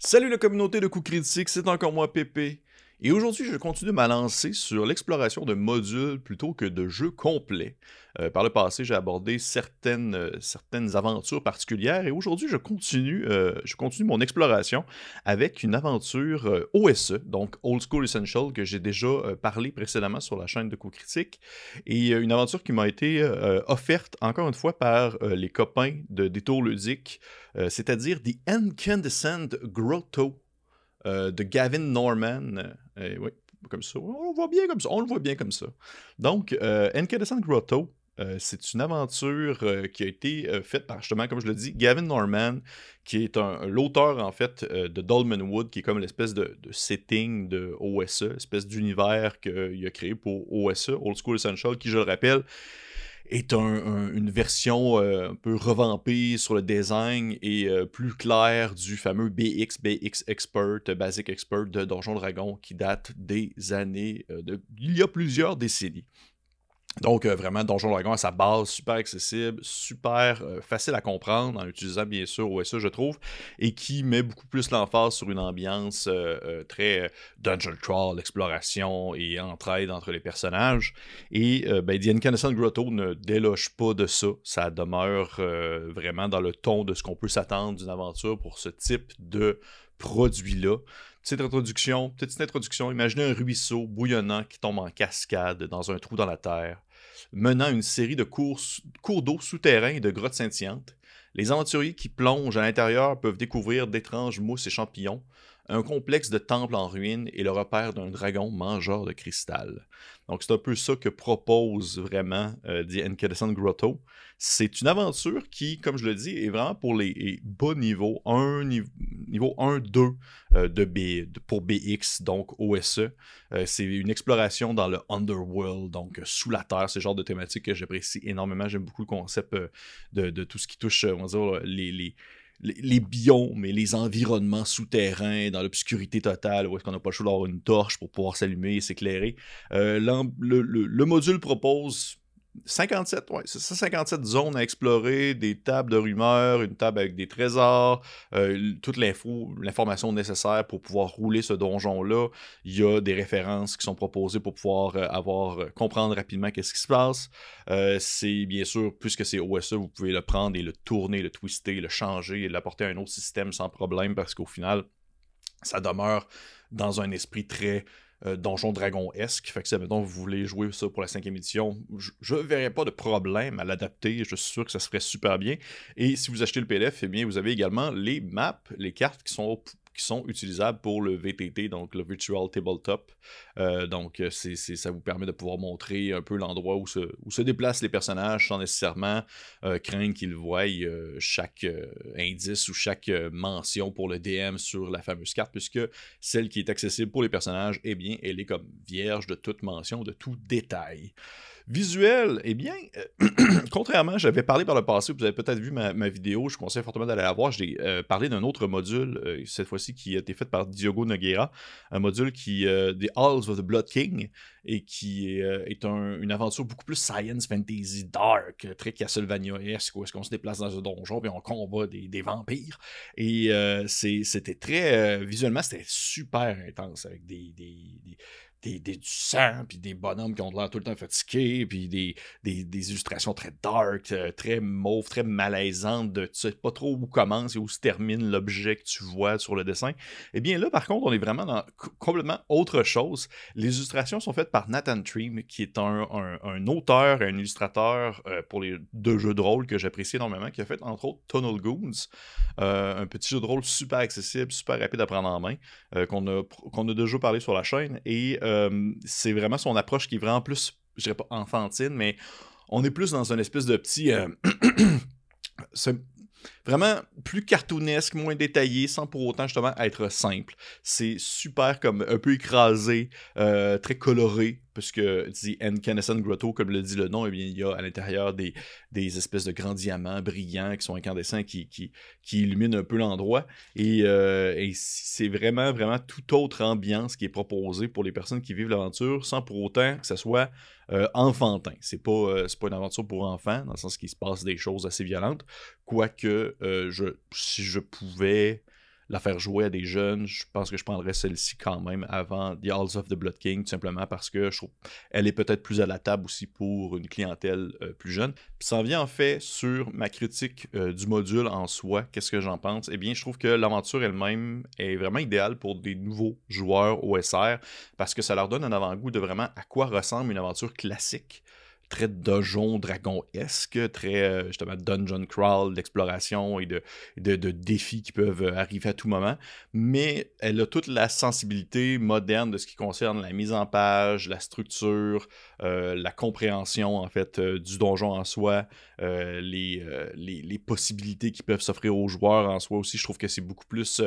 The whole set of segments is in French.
Salut la communauté de coups critiques, c'est encore moi Pépé. Et aujourd'hui, je continue de m'alancer sur l'exploration de modules plutôt que de jeux complets. Euh, par le passé, j'ai abordé certaines, euh, certaines aventures particulières et aujourd'hui, je continue, euh, je continue mon exploration avec une aventure OSE, donc Old School Essential, que j'ai déjà parlé précédemment sur la chaîne de coups critiques. Et une aventure qui m'a été offerte encore une fois par les copains de Détour Ludique, c'est-à-dire The Incandescent Grotto de Gavin Norman. oui, comme ça. On le voit bien comme ça. On le voit bien comme ça. Donc, Incandescent Grotto, c'est une aventure qui a été faite par, justement, comme je le dis, Gavin Norman, qui est l'auteur, en fait, de Dolman Wood, qui est comme l'espèce de, de, setting de OSE, espèce d'univers qu'il a créé pour OSE, Old School Essential, qui, je le rappelle, est une version euh, un peu revampée sur le design et euh, plus claire du fameux BX, BX Expert, Basic Expert de Donjon Dragon qui date des années, euh, il y a plusieurs décennies. Donc, euh, vraiment, Donjon Dragon à sa base, super accessible, super euh, facile à comprendre en utilisant bien sûr OSE, je trouve, et qui met beaucoup plus l'emphase sur une ambiance euh, très dungeon crawl, exploration et entraide entre les personnages. Et ben, The Incandescent Grotto ne déloge pas de ça. Ça demeure vraiment dans le ton de ce qu'on peut s'attendre d'une aventure pour ce type de produit-là. Petite introduction, petite introduction. Imaginez un ruisseau bouillonnant qui tombe en cascade dans un trou dans la terre menant une série de cours, d'eau souterrains et de grottes scintillantes. Les aventuriers qui plongent à l'intérieur peuvent découvrir d'étranges mousses et champignons, un complexe de temples en ruine et le repère d'un dragon mangeur de cristal. Donc c'est un peu ça que propose vraiment euh, The Incandescent Grotto. C'est une aventure qui, comme je le dis, est vraiment pour les bas niveaux, 1, niveau 1, 2 euh, de pour BX, donc OSE. Euh, c'est une exploration dans le underworld, donc sous la terre, le genre de thématique que j'apprécie énormément. J'aime beaucoup le concept de, tout ce qui touche, on va dire, les, biomes et les environnements souterrains dans l'obscurité totale, où est-ce qu'on n'a pas le choix d'avoir une torche pour pouvoir s'allumer et s'éclairer. Euh, le, module propose 57, ouais, c'est ça, 57 zones à explorer, des tables de rumeurs, une table avec des trésors, euh, toute l'info, l'information nécessaire pour pouvoir rouler ce donjon-là. Il y a des références qui sont proposées pour pouvoir euh, avoir, euh, comprendre rapidement qu'est-ce qui se passe. c'est bien sûr, puisque c'est OSE, vous pouvez le prendre et le tourner, le twister, le changer et l'apporter à un autre système sans problème parce qu'au final, ça demeure dans un esprit très euh, Donjon Dragon-esque. Fait que si, vous voulez jouer ça pour la cinquième édition, je ne verrais pas de problème à l'adapter. Je suis sûr que ça se ferait super bien. Et si vous achetez le PDF, eh bien, vous avez également les maps, les cartes qui sont qui sont utilisables pour le VTT, donc le Virtual Tabletop. Euh, donc, euh, ça vous permet de pouvoir montrer un peu l'endroit où se, où se déplacent les personnages sans nécessairement euh, craindre qu'ils voient chaque indice ou chaque mention pour le DM sur la fameuse carte, puisque celle qui est accessible pour les personnages, eh bien, elle est comme vierge de toute mention, de tout détail. Visuel, eh bien, euh, contrairement, j'avais parlé par le passé, vous avez peut-être vu ma, vidéo, je conseille fortement d'aller la voir. J'ai euh, parlé d'un autre module, euh, cette fois-ci qui a été fait par Diogo Nogueira, un module qui, The Halls of the Blood King, et qui est, une aventure beaucoup plus science fantasy dark, très Castlevania-esque, où est-ce qu'on se déplace dans un donjon et on combat des, vampires. Et c'était très, visuellement, c'était super intense avec des des, du sang, puis des bonhommes qui ont l'air tout le temps fatigués, puis des, des, illustrations très dark, euh, très mauve, très malaisantes, de tu sais pas trop où commence et où se termine l'objet que tu vois sur le dessin. Eh bien là, par contre, on est vraiment dans complètement autre chose. Les illustrations sont faites par Nathan Treem, qui est un, un, auteur et un illustrateur euh, pour les deux jeux de rôle que j'apprécie énormément, qui a fait entre autres Tunnel Goons, euh, un petit jeu de rôle super accessible, super rapide à prendre en main, qu'on a, qu'on a déjà parlé sur la chaîne, et euh, c'est vraiment son approche qui est vraiment plus, je dirais pas enfantine, mais on est plus dans une espèce de petit. Euh, vraiment plus cartoonesque, moins détaillé, sans pour autant justement être simple. C'est super comme un peu écrasé, euh, très coloré, puisque The Incandescent Grotto, comme le dit le nom, eh bien, il y a à l'intérieur des, des espèces de grands diamants brillants qui sont incandescents, qui, qui, qui illuminent un peu l'endroit. Et, euh, c'est vraiment, vraiment toute autre ambiance qui est proposée pour les personnes qui vivent l'aventure, sans pour autant que ce soit euh, enfantin. C'est pas, euh, pas une aventure pour enfants, dans le sens qu'il se passe des choses assez violentes. Quoique, je, si je pouvais la faire jouer à des jeunes, je pense que je prendrais celle-ci quand même avant The Halls of the Blood King, tout simplement parce que je trouve elle est peut-être plus à la table aussi pour une clientèle euh, plus jeune. Puis ça en vient en fait sur ma critique euh, du module en soi, qu'est-ce que j'en pense? Eh bien, je trouve que l'aventure elle-même est vraiment idéale pour des nouveaux joueurs OSR parce que ça leur donne un avant-goût de vraiment à quoi ressemble une aventure classique très donjon dragon-esque, très euh, justement dungeon crawl, d'exploration et de, de, défis qui peuvent euh, arriver à tout moment. Mais elle a toute la sensibilité moderne de ce qui concerne la mise en page, la structure, euh, la compréhension en fait du donjon en soi, les, les, les, possibilités qui peuvent s'offrir aux joueurs en soi aussi. Je trouve que c'est beaucoup plus,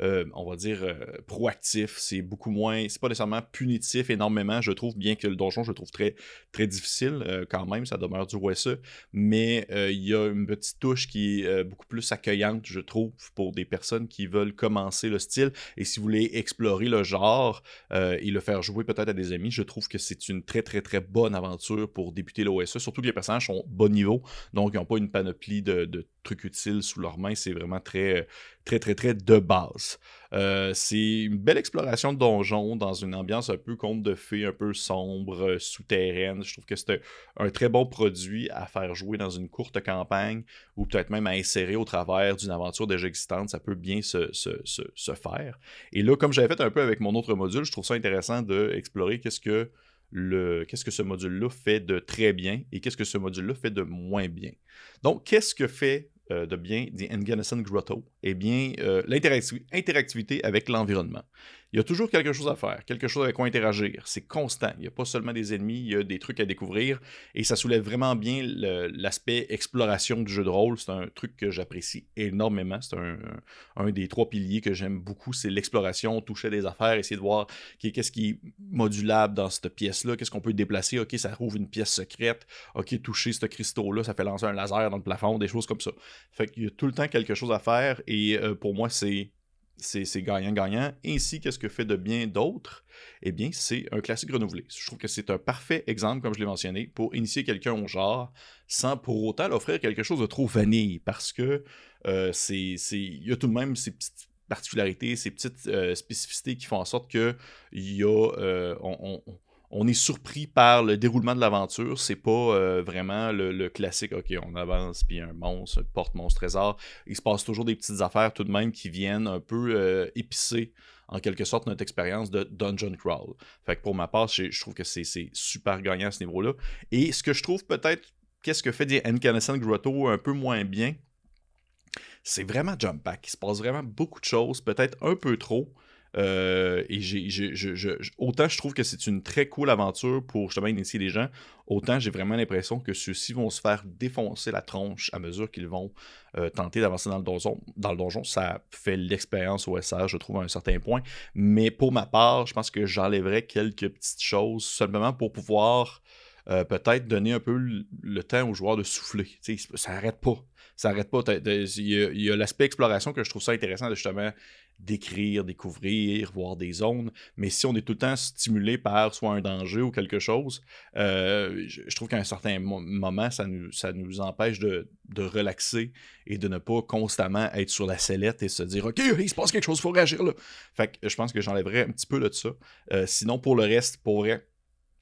on va dire, proactif. C'est beaucoup moins, c'est pas nécessairement punitif énormément, je trouve, bien que le donjon, je le trouve très, très difficile. Euh, quand même, ça demeure du OSE, mais euh, il y a une petite touche qui est euh, beaucoup plus accueillante, je trouve, pour des personnes qui veulent commencer le style. Et si vous voulez explorer le genre et le faire jouer peut-être à des amis, je trouve que c'est une très très très bonne aventure pour débuter l'OSE, surtout que les personnages sont bon niveau, donc ils n'ont pas une panoplie de, de trucs utiles sous leurs mains, c'est vraiment très très très très de base. Euh, c'est une belle exploration de donjon dans une ambiance un peu conte de fées, un peu sombre, euh, souterraine. Je trouve que c'est un très bon produit à faire jouer dans une courte campagne ou peut-être même à insérer au travers d'une aventure déjà existante. Ça peut bien se, faire. Et là, comme j'avais fait un peu avec mon autre module, je trouve ça intéressant d'explorer qu'est-ce que qu'est-ce que ce module-là fait de très bien et qu'est-ce que ce module-là fait de moins bien. Donc, qu'est-ce que fait euh, de bien The Enganison Grotto, eh bien, euh, l'interactivité avec l'environnement. Il y a toujours quelque chose à faire, quelque chose avec quoi interagir. C'est constant. Il n'y a pas seulement des ennemis, il y a des trucs à découvrir. Et ça soulève vraiment bien l'aspect exploration du jeu de rôle. C'est un truc que j'apprécie énormément. C'est un, des trois piliers que j'aime beaucoup. C'est l'exploration, toucher des affaires, essayer de voir qu'est-ce qui est modulable dans cette pièce-là, qu'est-ce qu'on peut déplacer. Ok, ça rouvre une pièce secrète. Ok, toucher ce cristaux-là, ça fait lancer un laser dans le plafond, des choses comme ça. Fait qu'il y a tout le temps quelque chose à faire. Et euh, pour moi, c'est c'est gagnant-gagnant. Ainsi, qu'est-ce que fait de bien d'autres Eh bien, c'est un classique renouvelé. Je trouve que c'est un parfait exemple, comme je l'ai mentionné, pour initier quelqu'un au genre sans pour autant l'offrir quelque chose de trop vanille. Parce que euh, c'est il y a tout de même ces petites particularités, ces petites euh, spécificités qui font en sorte que y a, euh, est surpris par le déroulement de l'aventure. C'est pas euh, vraiment le, classique, ok, on avance, puis un monstre, porte monstre trésor. Il se passe toujours des petites affaires tout de même qui viennent un peu euh, épicer en quelque sorte notre expérience de dungeon crawl. Fait pour ma part, je, trouve que c'est super gagnant à ce niveau-là. Et ce que je trouve peut-être, qu'est-ce que fait des Incandescent Grotto un peu moins bien, c'est vraiment jump pack. Il se passe vraiment beaucoup de choses, peut-être un peu trop. Euh, et autant je trouve que c'est une très cool aventure pour justement initier les gens, autant j'ai vraiment l'impression que ceux-ci vont se faire défoncer la tronche à mesure qu'ils vont euh, tenter d'avancer dans le donjon. Dans le donjon, ça fait l'expérience OSR, je trouve, à un certain point. Mais pour ma part, je pense que j'enlèverais quelques petites choses simplement pour pouvoir euh, peut-être donner un peu le, temps aux joueurs de souffler. ça n'arrête pas. Ça n'arrête pas. Il y a, l'aspect exploration que je trouve ça intéressant de justement décrire, découvrir, voir des zones. Mais si on est tout le temps stimulé par soit un danger ou quelque chose, euh, je, trouve qu'à un certain moment, ça nous, empêche de, relaxer et de ne pas constamment être sur la sellette et se dire OK, il se passe quelque chose, il faut réagir là. Fait que je pense que j'enlèverais un petit peu de ça. Euh, sinon, pour le reste, pour vrai,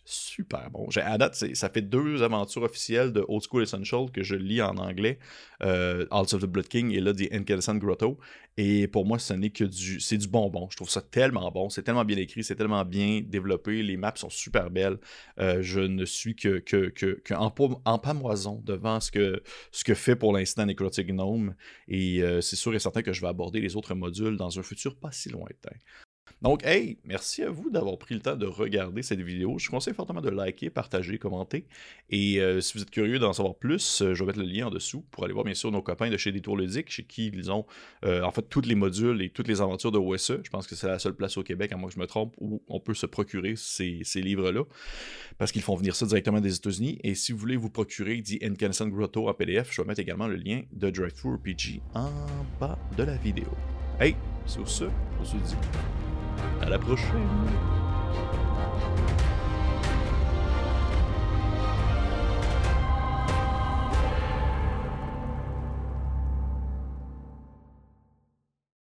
super bon. À date, ça fait deux aventures officielles de Old School Essential que je lis en anglais. Euh, of the Blood King et là, The Incandescent Grotto. Et pour moi, ce n'est que du... C'est du bonbon. Je trouve ça tellement bon. C'est tellement bien écrit. C'est tellement bien développé. Les maps sont super belles. Euh, je ne suis que, que, que, en, en, pamoison devant ce que, ce fait pour l'instant Necrotic Gnome. Et euh, c'est sûr et certain que je vais aborder les autres modules dans un futur pas si lointain. Donc, hey, merci à vous d'avoir pris le temps de regarder cette vidéo. Je vous conseille fortement de liker, partager, commenter. Et euh, si vous êtes curieux d'en savoir plus, euh, je vais mettre le lien en dessous pour aller voir bien sûr nos copains de chez Détour Ludique, chez qui ils ont euh, en fait tous les modules et toutes les aventures de OSE. Je pense que c'est la seule place au Québec, à moins que je me trompe, où on peut se procurer ces, livres-là. Parce qu'ils font venir ça directement des États-Unis. Et si vous voulez vous procurer The Incandescent Grotto en PDF, je vais mettre également le lien de Drive RPG en bas de la vidéo. Hey, sur ce, on se dit à la prochaine.